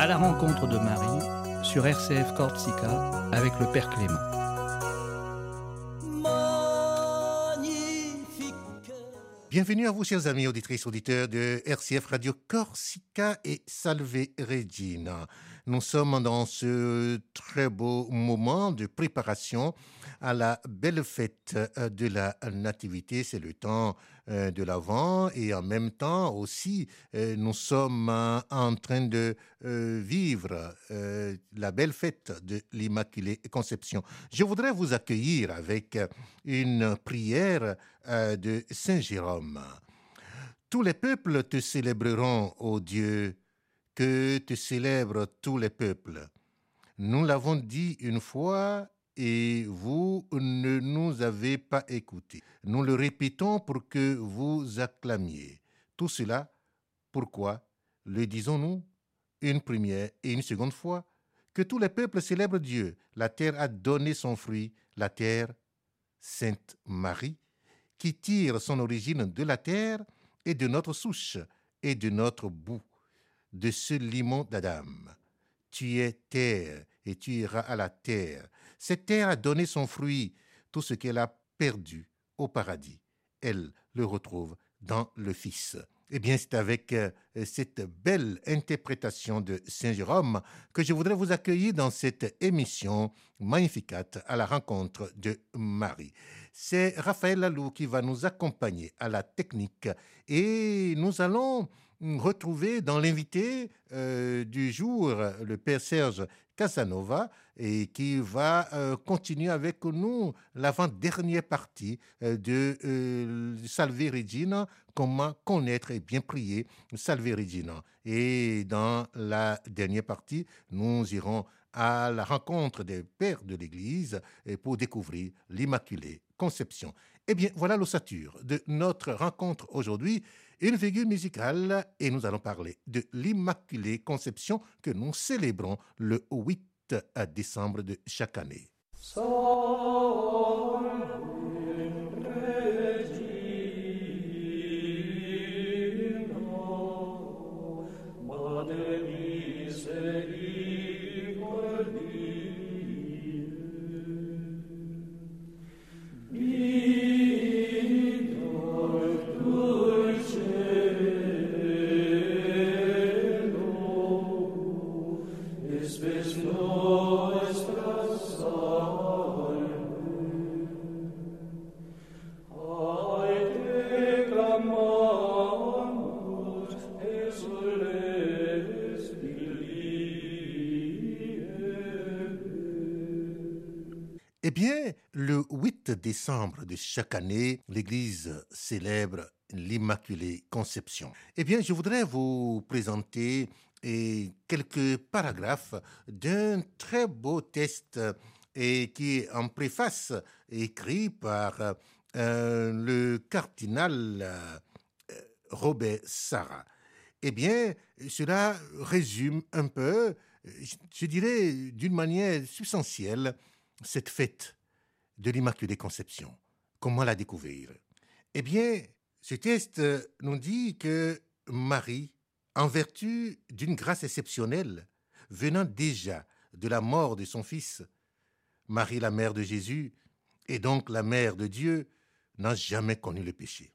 À la rencontre de Marie sur RCF Corsica avec le Père Clément. Bienvenue à vous, chers amis auditrices, auditeurs de RCF Radio Corsica et Salve Regina. Nous sommes dans ce très beau moment de préparation à la belle fête euh, de la Nativité. C'est le temps de l'Avent et en même temps aussi, euh, nous sommes en train de vivre la belle fête de l'Immaculée Conception. Je voudrais vous accueillir avec une prière de Saint Jérôme. Tous les peuples te célébreront, ô Dieu, que te célèbrent tous les peuples. Nous l'avons dit une fois et vous ne nous avez pas écoutés. Nous le répétons pour que vous acclamiez. Tout cela, pourquoi le disons-nous une première et une seconde fois Que tous les peuples célèbrent Dieu. La terre a donné son fruit, la terre, Sainte Marie, qui tire son origine de la terre et de notre souche et de notre bout, de ce limon d'Adam. Tu es terre et tu iras à la terre. Cette terre a donné son fruit, tout ce qu'elle a perdu au paradis. Elle le retrouve dans le Fils. Eh bien, c'est avec euh, cette belle interprétation de Saint Jérôme que je voudrais vous accueillir dans cette émission Magnificat à la rencontre de Marie. C'est Raphaël Lalou qui va nous accompagner à la technique et nous allons retrouver dans l'invité euh, du jour le Père Serge Casanova et qui va euh, continuer avec nous l'avant-dernière partie euh, de Salve Regina, comment connaître et bien prier Salve Regina. Et dans la dernière partie, nous irons à la rencontre des pères de l'Église pour découvrir l'Immaculée Conception. Eh bien, voilà l'ossature de notre rencontre aujourd'hui une figure musicale et nous allons parler de l'Immaculée Conception que nous célébrons le 8 décembre de chaque année. Décembre de chaque année, l'Église célèbre l'Immaculée Conception. Eh bien, je voudrais vous présenter eh, quelques paragraphes d'un très beau test et qui est en préface écrit par euh, le cardinal euh, Robert Sarah. Eh bien, cela résume un peu, je dirais d'une manière substantielle, cette fête de l'Immaculée Conception. Comment la découvrir? Eh bien, ce test nous dit que Marie, en vertu d'une grâce exceptionnelle venant déjà de la mort de son Fils, Marie, la mère de Jésus, et donc la mère de Dieu, n'a jamais connu le péché.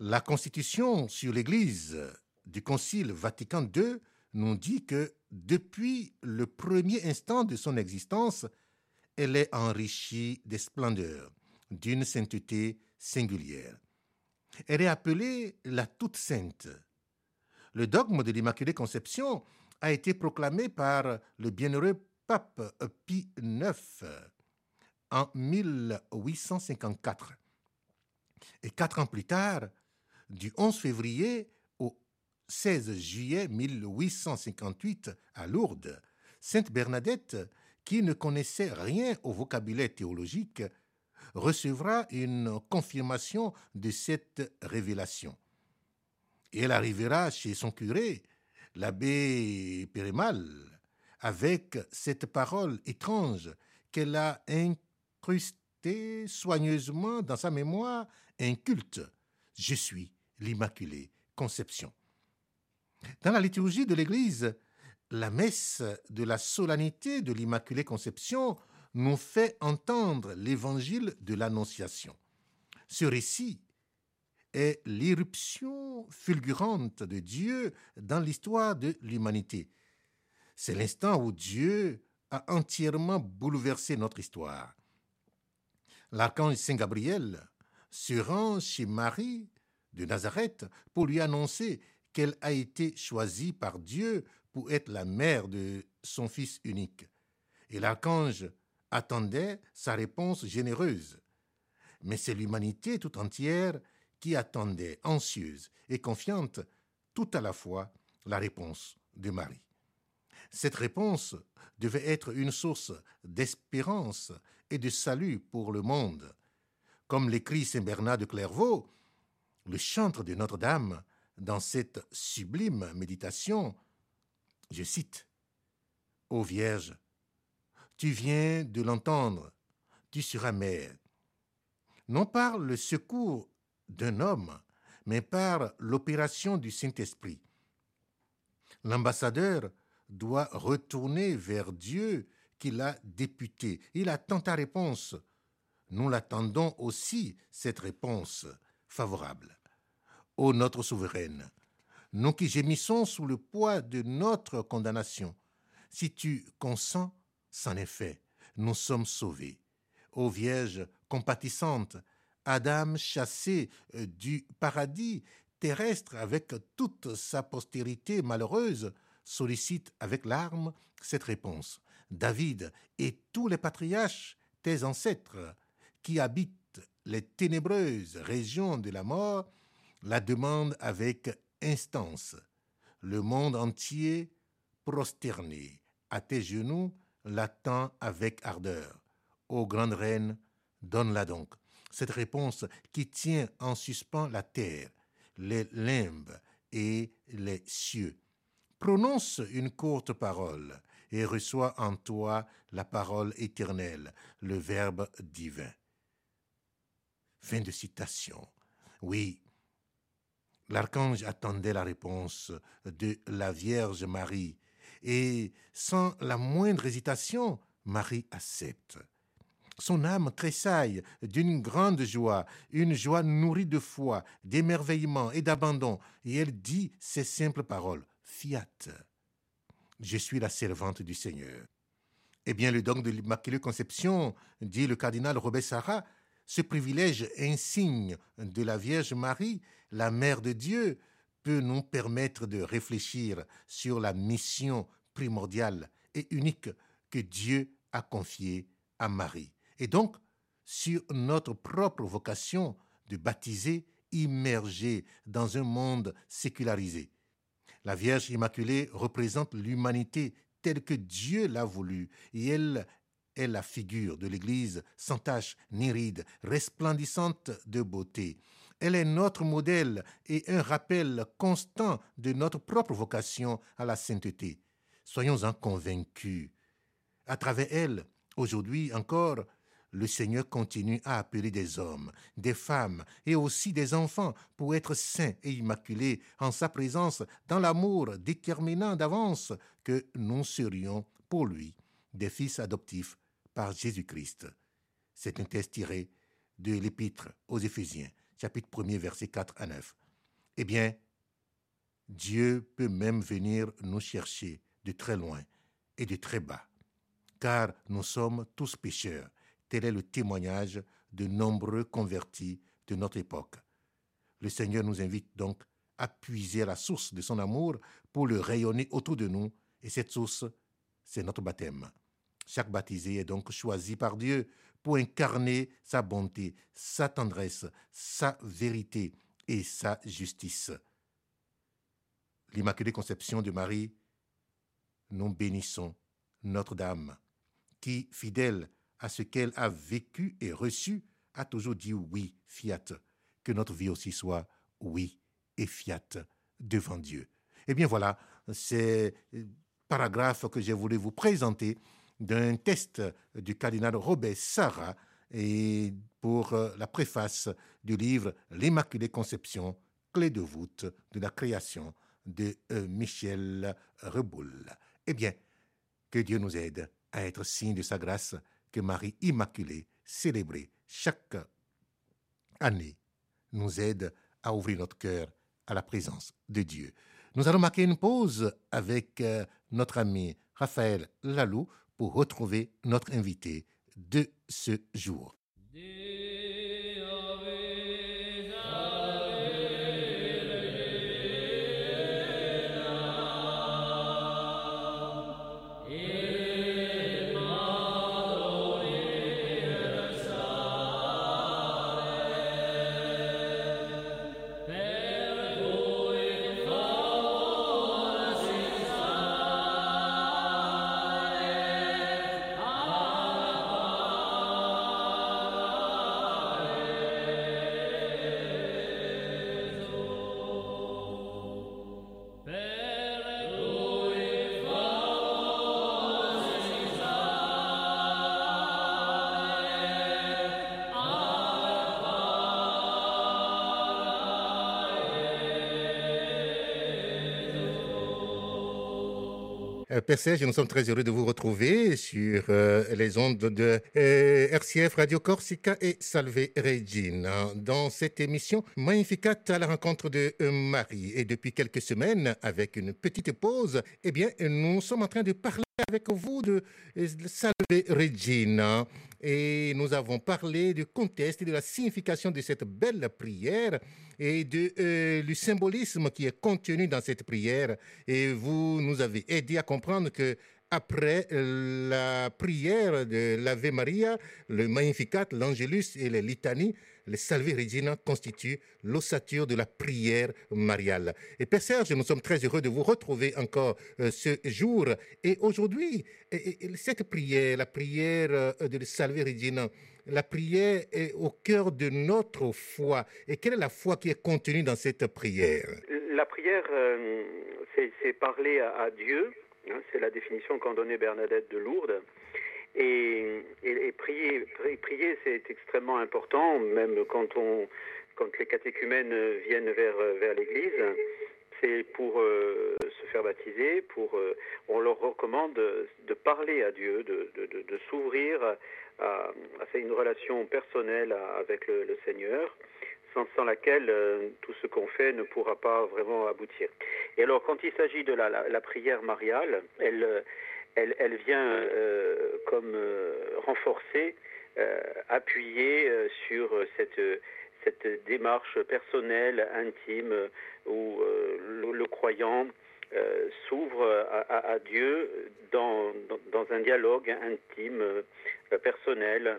La constitution sur l'Église du Concile Vatican II nous dit que depuis le premier instant de son existence, elle est enrichie des splendeurs, d'une sainteté singulière. Elle est appelée la Toute Sainte. Le dogme de l'Immaculée Conception a été proclamé par le bienheureux pape Pie IX en 1854. Et quatre ans plus tard, du 11 février au 16 juillet 1858 à Lourdes, Sainte Bernadette qui ne connaissait rien au vocabulaire théologique recevra une confirmation de cette révélation. Et elle arrivera chez son curé, l'abbé Pérémal, avec cette parole étrange qu'elle a incrustée soigneusement dans sa mémoire, un culte. Je suis l'Immaculée Conception. Dans la liturgie de l'Église, la messe de la solennité de l'Immaculée Conception nous fait entendre l'évangile de l'Annonciation. Ce récit est l'irruption fulgurante de Dieu dans l'histoire de l'humanité. C'est l'instant où Dieu a entièrement bouleversé notre histoire. L'archange Saint Gabriel se rend chez Marie de Nazareth pour lui annoncer qu'elle a été choisie par Dieu pour être la mère de son fils unique. Et l'archange attendait sa réponse généreuse. Mais c'est l'humanité tout entière qui attendait, anxieuse et confiante, tout à la fois, la réponse de Marie. Cette réponse devait être une source d'espérance et de salut pour le monde. Comme l'écrit Saint Bernard de Clairvaux, le chantre de Notre-Dame, dans cette sublime méditation, je cite Ô Vierge, tu viens de l'entendre, tu seras mère. Non par le secours d'un homme, mais par l'opération du Saint-Esprit. L'ambassadeur doit retourner vers Dieu qui l'a député. Il attend ta réponse. Nous l'attendons aussi, cette réponse favorable. Ô notre souveraine, nous qui gémissons sous le poids de notre condamnation, si tu consens, c'en est fait, nous sommes sauvés. Ô Vierge compatissante, Adam chassé euh, du paradis terrestre avec toute sa postérité malheureuse, sollicite avec larmes cette réponse. David et tous les patriarches, tes ancêtres, qui habitent les ténébreuses régions de la mort, la demandent avec instance. Le monde entier, prosterné à tes genoux, l'attend avec ardeur. Ô grande reine, donne-la donc. Cette réponse qui tient en suspens la terre, les limbes et les cieux. Prononce une courte parole et reçois en toi la parole éternelle, le Verbe divin. Fin de citation. Oui, l'archange attendait la réponse de la Vierge Marie, et sans la moindre hésitation, Marie accepte. Son âme tressaille d'une grande joie, une joie nourrie de foi, d'émerveillement et d'abandon, et elle dit ces simples paroles Fiat. Je suis la servante du Seigneur. Eh bien, le dogme de l'Immaculée Conception, dit le cardinal Robert ce privilège insigne de la Vierge Marie, la Mère de Dieu, peut nous permettre de réfléchir sur la mission primordiale et unique que Dieu a confiée à Marie, et donc sur notre propre vocation de baptiser immergé dans un monde sécularisé. La Vierge Immaculée représente l'humanité telle que Dieu l'a voulu, et elle est la figure de l'Église sans tache ni ride, resplendissante de beauté. Elle est notre modèle et un rappel constant de notre propre vocation à la sainteté. Soyons-en convaincus. À travers elle, aujourd'hui encore, le Seigneur continue à appeler des hommes, des femmes et aussi des enfants pour être saints et immaculés en sa présence dans l'amour déterminant d'avance que nous serions pour lui des fils adoptifs par Jésus-Christ. C'est un texte tiré de l'Épître aux Éphésiens, chapitre 1er, versets 4 à 9. Eh bien, Dieu peut même venir nous chercher de très loin et de très bas, car nous sommes tous pécheurs Tel est le témoignage de nombreux convertis de notre époque. Le Seigneur nous invite donc à puiser la source de son amour pour le rayonner autour de nous, et cette source, c'est notre baptême. Chaque baptisé est donc choisi par Dieu pour incarner sa bonté, sa tendresse, sa vérité et sa justice. L'Immaculée Conception de Marie, nous bénissons Notre-Dame, qui, fidèle à ce qu'elle a vécu et reçu, a toujours dit oui, fiat. Que notre vie aussi soit oui et fiat devant Dieu. Eh bien voilà, c'est paragraphe que j'ai voulu vous présenter d'un test du cardinal Robert Sarah et pour euh, la préface du livre L'Immaculée Conception, clé de voûte de la création de euh, Michel Reboul. Eh bien, que Dieu nous aide à être signe de sa grâce que Marie Immaculée, célébrée chaque année, nous aide à ouvrir notre cœur à la présence de Dieu. Nous allons marquer une pause avec euh, notre ami Raphaël Lalou pour retrouver notre invité de ce jour. Père Serge, nous sommes très heureux de vous retrouver sur euh, les ondes de euh, RCF Radio Corsica et Salve Regina dans cette émission Magnificat à la rencontre de Marie. Et depuis quelques semaines, avec une petite pause, eh bien, nous sommes en train de parler avec vous de Salve Regina et nous avons parlé du contexte et de la signification de cette belle prière et de, euh, du symbolisme qui est contenu dans cette prière. Et vous nous avez aidé à comprendre que après la prière de l'Ave Maria, le Magnificat, l'Angelus et les litanies, le Salve Regina constituent l'ossature de la prière mariale. Et Père Serge, nous sommes très heureux de vous retrouver encore euh, ce jour. Et aujourd'hui, cette prière, la prière euh, de Salve Regina, la prière est au cœur de notre foi. Et quelle est la foi qui est contenue dans cette prière? La prière, euh, c'est parler à, à Dieu. Hein, c'est la définition qu'en donnait Bernadette de Lourdes. Et, prier, prier c'est extrêmement important, même quand, on, quand les catéchumènes viennent vers, vers l'Église. C'est pour euh, se faire baptiser, pour, euh, on leur recommande de parler à Dieu, de, de, s'ouvrir à, à, une relation personnelle avec le, Seigneur, sans, laquelle euh, tout ce qu'on fait ne pourra pas vraiment aboutir. Et alors, quand il s'agit de la, prière mariale, elle elle, elle vient euh, comme euh, renforcer, euh, appuyer sur cette, cette démarche personnelle, intime, où le, le, croyant s'ouvre à, à, à, Dieu dans, dans, dans, un dialogue intime, personnel.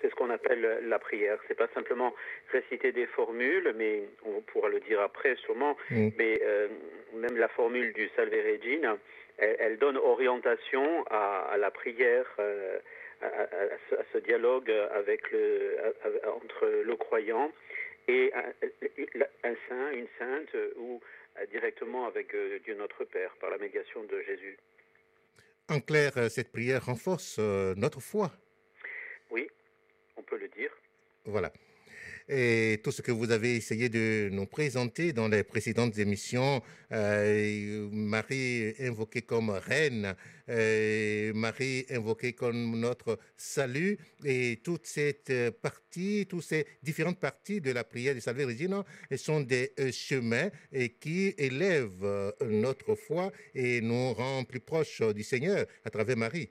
C'est ce qu'on appelle la prière. C'est pas simplement réciter des formules, mais on pourra le dire après sûrement, mmh. mais même la formule du Salve Regina, elle, elle donne orientation à, à la prière, euh, à, à, ce, à, ce, dialogue avec le, entre le croyant et un, un, saint, une sainte, ou directement avec euh, Dieu notre Père, par la médiation de Jésus. En clair, euh, cette prière renforce notre foi. Oui, on peut le dire. Voilà et tout ce que vous avez essayé de nous présenter dans les précédentes émissions. Euh, Marie invoquée comme reine, euh, Marie invoquée comme notre salut, et toute cette partie, toutes ces différentes parties de la prière du Salve Regina sont des euh, chemins qui élèvent notre foi et nous rend plus proches du Seigneur à travers Marie.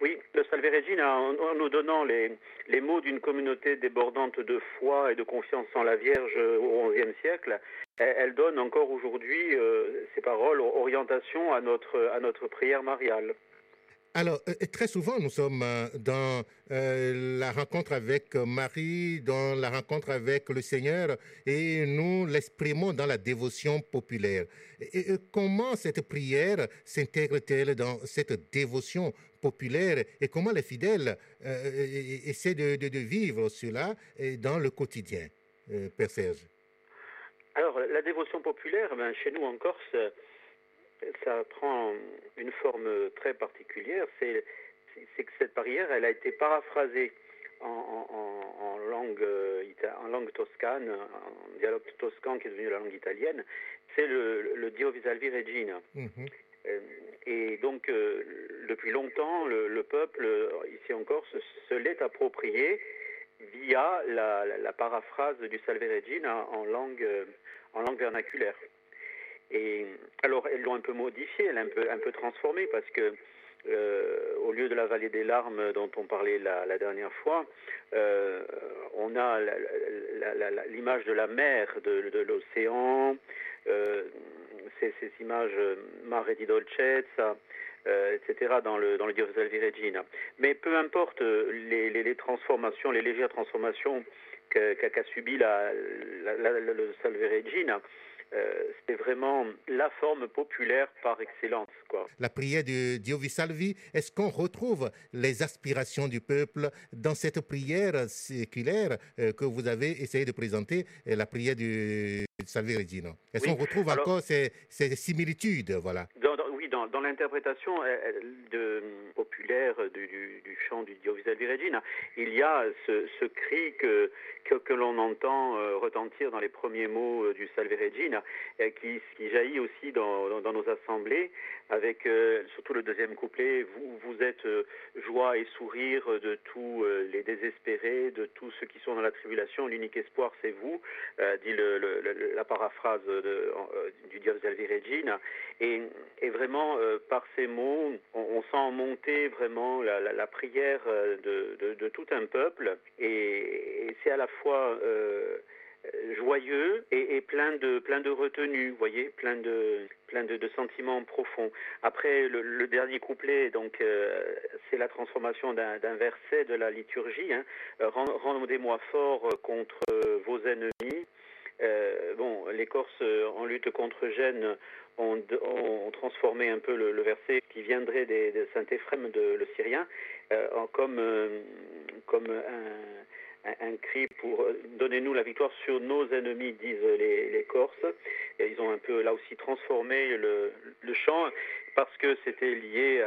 Oui, le Salve Regina, en, nous donnant les, mots d'une communauté débordante de foi et de confiance en la Vierge au XIe siècle, elle, donne encore aujourd'hui, euh, paroles, orientation à notre, à notre prière mariale. Alors, euh, très souvent, nous sommes euh, dans euh, la rencontre avec Marie, dans la rencontre avec le Seigneur, et nous l'exprimons dans la dévotion populaire. Comment cette prière s'intègre-t-elle dans cette dévotion populaire et comment les fidèles euh, essaient de, de, de, vivre cela dans le quotidien, euh, Père Serge? Alors, la dévotion populaire, ben, chez nous en Corse, ça prend une forme très particulière. C'est que cette barrière, elle a été paraphrasée en, en, en langue, en langue toscane, en dialecte toscan qui est devenu la langue italienne, c'est le, le Dio Visalvi Regina. Mhm. Euh, Et donc, euh, depuis longtemps, le, le peuple, euh, ici en Corse, se l'est approprié via la, paraphrase du Salve Regina en langue, euh, en langue vernaculaire. Et alors, elles l'ont un peu modifié, elles l'ont un peu, un transformé parce que euh, au lieu de la vallée des larmes dont on parlait la, dernière fois, on a l'image de la mer, de, l'océan, ces, images Mare di Dolcezza, euh, etc. dans le dans le Salvi Regina. Mais peu importe euh, les, les, les transformations, les légères transformations qu'a qu'a subi la, la- la- la- le Salve Regina, euh, c'est vraiment la forme populaire par excellence, quoi. La prière de Dio vi salvi, est-ce qu'on retrouve les aspirations du peuple dans cette prière séculaire euh, que vous avez essayé de présenter, la prière du Salve Regina Est-ce Oui, qu'on retrouve alors- encore ces, ces similitudes voilà? Dans- l'interprétation euh, euh, de, populaire du, chant du Dio Salvi Regina, il y a ce, cri que, que, l'on entend euh, retentir dans les premiers mots euh, du Salve Regina, euh, qui, qui jaillit aussi dans, nos assemblées, avec euh, surtout le deuxième couplet, vous, êtes euh, joie et sourire de tous euh, les désespérés, de tous ceux qui sont dans la tribulation, l'unique espoir c'est vous, euh, dit la paraphrase euh, du Dio Salvi Regina. Et, et vraiment, euh, par ces mots, on, sent monter vraiment la, prière euh, de, tout un peuple. Et, c'est à la fois euh, joyeux et, plein de plein de retenue, vous voyez, plein de plein de, sentiments profonds. Après le, dernier couplet, donc c'est la transformation d'un verset de la liturgie. Hein, Rend- Rendez-moi fort contre vos ennemis. Bon, les Corses en lutte contre Gênes ont, ont transformé un peu le, verset qui viendrait de Saint Éphrem le Syrien euh, comme, euh, comme un, cri pour euh, donnez-nous la victoire sur nos ennemis, disent les, Corses. Ils ont un peu là aussi transformé le, chant parce que c'était lié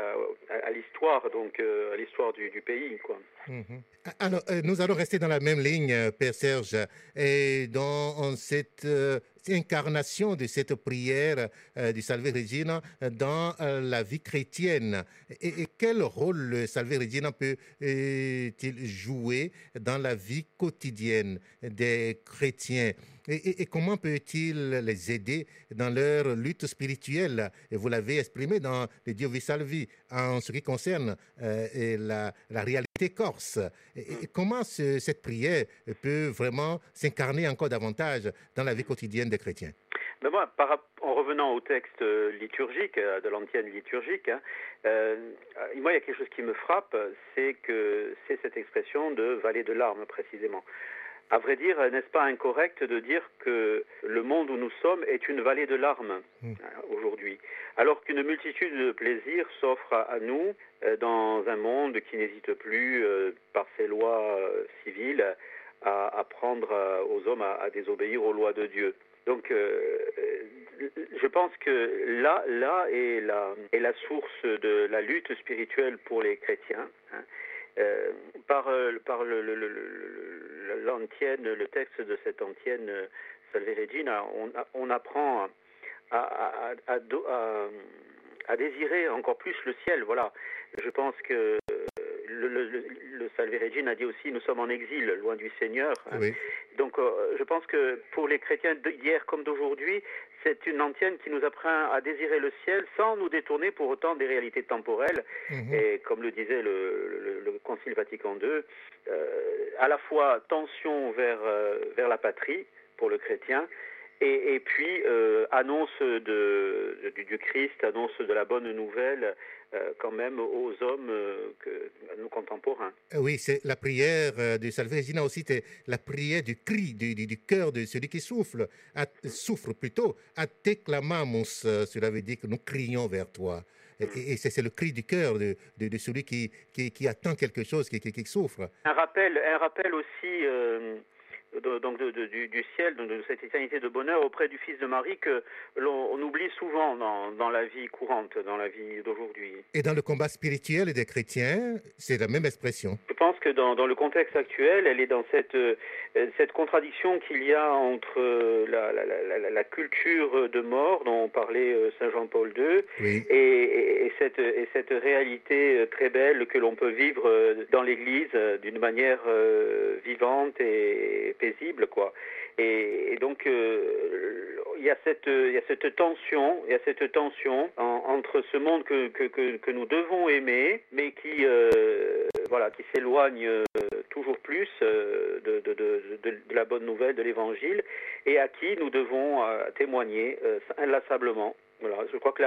à, l'histoire, donc euh, à l'histoire du, pays. Mhm. Alors, nous allons rester dans la même ligne, Père Serge, et dans cette incarnation de cette prière euh, du Salve Regina euh, dans euh, la vie chrétienne. Et, quel rôle le Salve Regina peut-il jouer dans la vie quotidienne des chrétiens? Et, comment peut-il les aider dans leur lutte spirituelle? Et vous l'avez exprimé dans le Dio Vi Salvi. En ce qui concerne la réalité Et, comment ce- cette prière peut vraiment s'incarner encore davantage dans la vie quotidienne des chrétiens? Mais moi, en revenant au texte liturgique, euh, de l'antienne liturgique, hein, euh, moi, il y a quelque chose qui me frappe, c'est que c'est cette expression de vallée de larmes, précisément. À vrai dire, n'est-ce pas incorrect de dire que le monde où nous sommes est une vallée de larmes Mm. hein, aujourd'hui, alors qu'une multitude de plaisirs s'offre à, nous euh, dans un monde qui n'hésite plus, euh, par ses lois euh, civiles, à, à prendre euh, aux hommes à, désobéir aux lois de Dieu. Donc, euh, euh, je pense que là, là est la, est la source de la lutte spirituelle pour les chrétiens. hein. Euh, par euh, par le, l'antienne, le texte de cette antienne euh, Salve Regina, on, apprend à, désirer encore plus le ciel. Voilà. Je pense que le, le, le- Salve Regina dit aussi nous sommes en exil, loin du Seigneur. Oui. Donc, euh, je pense que pour les chrétiens d'hier comme d'aujourd'hui, c'est une antienne qui nous apprend à désirer le ciel sans nous détourner pour autant des réalités temporelles. Mhm. Et comme le disait le, le- le Concile Vatican II, euh, à la fois tension vers, euh, vers la patrie pour le chrétien, et, et puis euh, annonce de, du, du Christ, annonce de la bonne nouvelle euh, quand même aux hommes, euh, que, à nos contemporains. Oui, c'est la prière de Salve Regina aussi, c'est la prière du cri, du, du- du cœur de celui qui souffle, à- souffre plutôt. A te clamamos, euh, cela veut dire que nous crions vers toi. Et, c'est le cri du cœur de, de- de celui qui, qui, qui attend quelque chose, qui, qui, qui souffre. Un rappel, un rappel aussi euh, donc du, ciel, de cette éternité de bonheur auprès du Fils de Marie que l'on oublie souvent dans, la vie courante, dans la vie d'aujourd'hui. Et dans le combat spirituel des chrétiens, c'est la même expression. Je pense que dans, le contexte actuel, elle est dans cette, euh, cette contradiction qu'il y a entre euh, la, culture de mort dont parlait euh, Saint Jean-Paul II et, cette, et cette réalité très belle que l'on peut vivre dans l'Église d'une manière vivante et paisible, quoi. Et, donc euh, il y a cette y a cette tension, il y cette tension entre ce monde que, que, que, nous devons aimer, mais qui euh, voilà qui s'éloigne euh, toujours plus de, de, de, la bonne nouvelle de l'Évangile et à qui nous devons témoigner inlassablement. Je crois que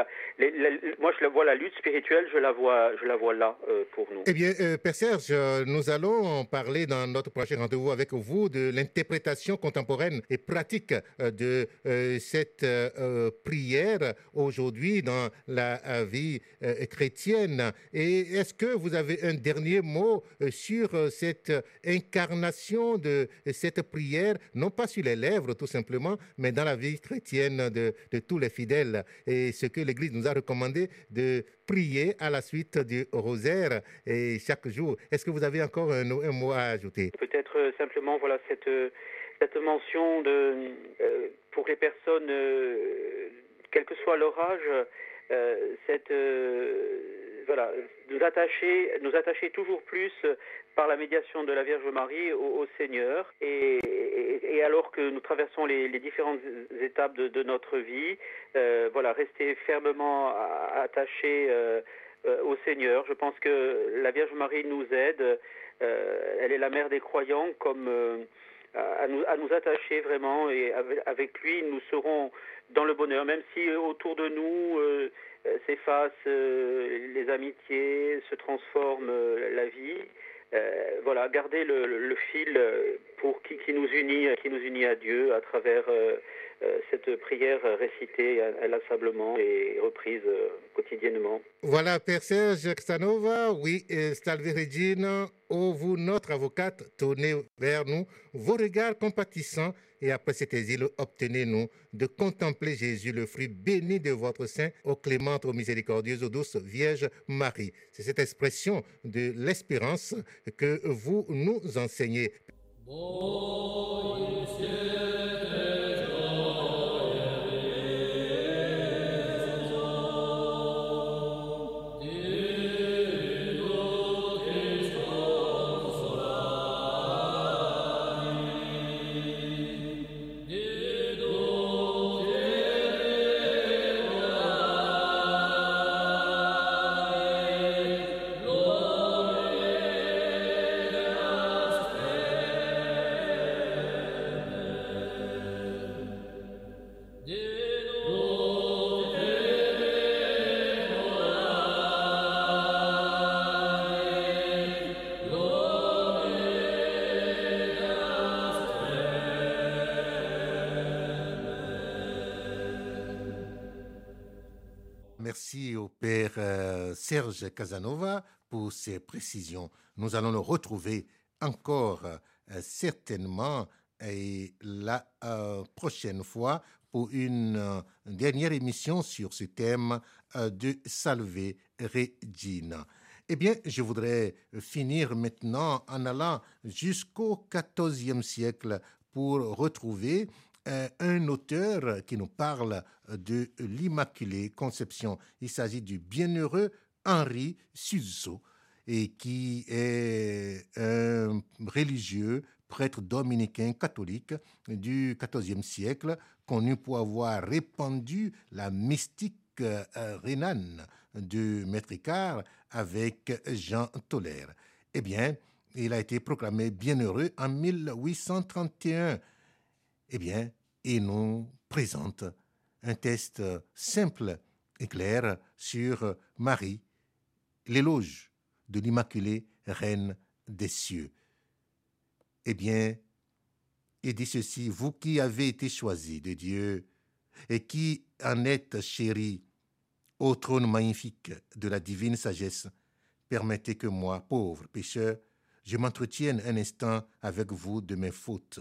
moi je la vois la lutte spirituelle, je la vois, là euh, pour nous. Eh bien, euh, Père Serge, nous allons parler dans notre prochain rendez-vous avec vous de l'interprétation contemporaine et pratique euh, de cette prière aujourd'hui dans la vie chrétienne. Et est-ce que vous avez un dernier mot sur cette incarnation de cette prière, non pas sur les lèvres tout simplement, mais dans la vie chrétienne de tous les fidèles? Et ce que l'Église nous a recommandé de prier à la suite du rosaire et chaque jour. Est-ce que vous avez encore un, mot à ajouter? Peut-être euh, simplement voilà cette euh, cette mention de euh, pour les personnes quel que soit leur âge cette voilà, nous attacher, nous attacher toujours plus par la médiation de la Vierge Marie au, Seigneur. Et, alors que nous traversons les, différentes étapes de, notre vie, euh, voilà, rester fermement attachés euh, euh, au Seigneur. Je pense que la Vierge Marie nous aide. elle est la mère des croyants, comme à, nous, à nous attacher vraiment. Et avec, lui, nous serons dans le bonheur, même si autour de nous s'effacent les amitiés, se transforme la vie. Euh, voilà, garder le, fil euh, pour qui, nous unit, qui nous unit à Dieu à travers euh, cette prière récitée inlassablement et reprise quotidiennement. Voilà, Père Serge Xanova, oui, Salve Regina, ô vous, notre avocate, tournez vers nous vos regards compatissants et après cet exil, obtenez-nous de contempler Jésus, le fruit béni de votre sein, ô clémente, ô miséricordieuse, ô douce Vierge Marie. C'est cette expression de l'espérance que vous nous enseignez. Serge Casanova pour ses précisions. Nous allons le retrouver encore euh, certainement la euh, prochaine fois pour une euh, dernière émission sur ce thème de Salve Regina. Eh bien, je voudrais finir maintenant en allant jusqu'au XIVe siècle pour retrouver un auteur qui nous parle de l'Immaculée Conception. Il s'agit du bienheureux Henri Suzo, et qui est un religieux, prêtre dominicain catholique du XIVe siècle, connu pour avoir répandu la mystique euh, rénane de Maître avec Jean Tolère. Eh bien, il a été proclamé bienheureux en 1831. Eh bien, il nous présente un test simple et clair sur Marie l'éloge de l'Immaculée Reine des cieux. Eh bien, il dit ceci, vous qui avez été choisis de Dieu et qui en êtes chéris au trône magnifique de la divine sagesse, permettez que moi, pauvre pécheur, je m'entretienne un instant avec vous de mes fautes.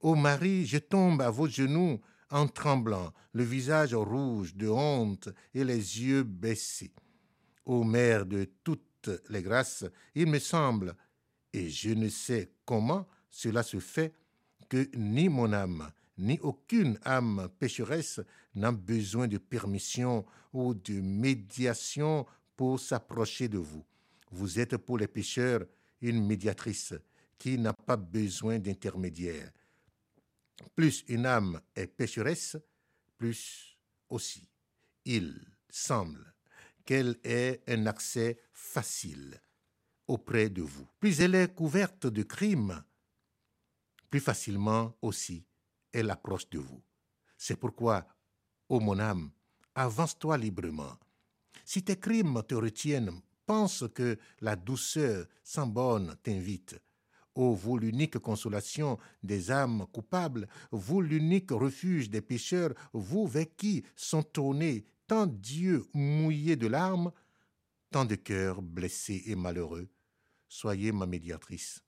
Ô Marie, je tombe à vos genoux en tremblant, le visage rouge de honte et les yeux baissés. Ô Mère de toutes les grâces, il me semble, et je ne sais comment cela se fait, que ni mon âme, ni aucune âme pécheresse n'a besoin de permission ou de médiation pour s'approcher de vous. Vous êtes pour les pécheurs une médiatrice qui n'a pas besoin d'intermédiaire. Plus une âme est pécheresse, plus aussi il semble qu'elle ait un accès facile auprès de vous. Plus elle est couverte de crimes, plus facilement aussi elle approche de vous. C'est pourquoi, ô mon âme, avance-toi librement. Si tes crimes te retiennent, pense que la douceur sans borne t'invite. Ô vous l'unique consolation des âmes coupables, vous l'unique refuge des pécheurs, vous vers qui sont tournés tant d'yeux mouillés de larmes, tant de cœurs blessés et malheureux, soyez ma médiatrice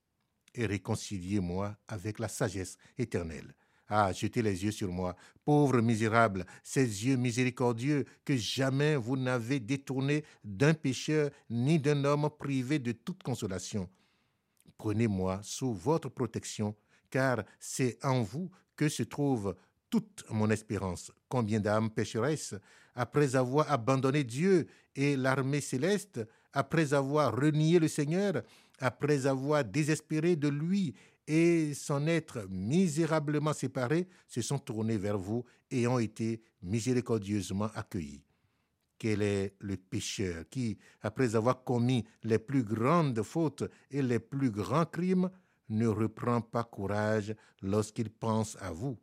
et réconciliez-moi avec la sagesse éternelle. Ah, jetez les yeux sur moi, pauvre misérable, ces yeux miséricordieux que jamais vous n'avez détournés d'un pécheur ni d'un homme privé de toute consolation. Prenez-moi sous votre protection, car c'est en vous que se trouve toute mon espérance. Combien d'âmes pécheresses, après avoir abandonné Dieu et l'armée céleste, après avoir renié le Seigneur, après avoir désespéré de lui et s'en être misérablement séparés, se sont tournés vers vous et ont été miséricordieusement accueillis. Quel est le pécheur qui, après avoir commis les plus grandes fautes et les plus grands crimes, ne reprend pas courage lorsqu'il pense à vous?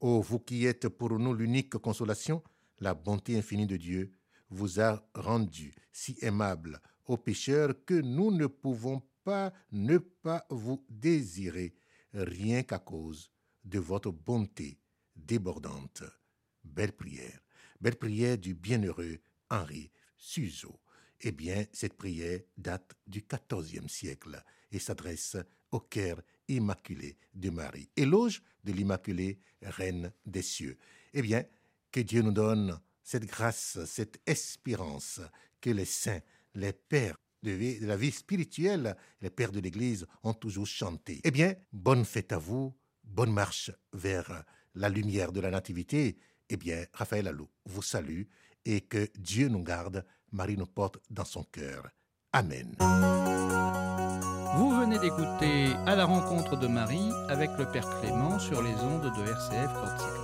Ô vous qui êtes pour nous l'unique consolation, la bonté infinie de Dieu vous a rendu si aimable aux pécheurs que nous ne pouvons pas ne pas vous désirer, rien qu'à cause de votre bonté débordante. Belle prière, belle prière du bienheureux Henri Suzeau. Eh bien, cette prière date du XIVe siècle et s'adresse au cœur immaculé de Marie. Éloge de l'Immaculée Reine des cieux. Eh bien, que Dieu nous donne cette grâce, cette espérance que les saints, les pères de, la vie spirituelle, les pères de l'Église ont toujours chanté. Eh bien, bonne fête à vous, bonne marche vers la lumière de la Nativité. Eh bien, Raphaël Allou vous salue et que Dieu nous garde, Marie nous porte dans son cœur. Amen. Vous venez d'écouter À la rencontre de Marie avec le Père Clément sur les ondes de RCF Corsica.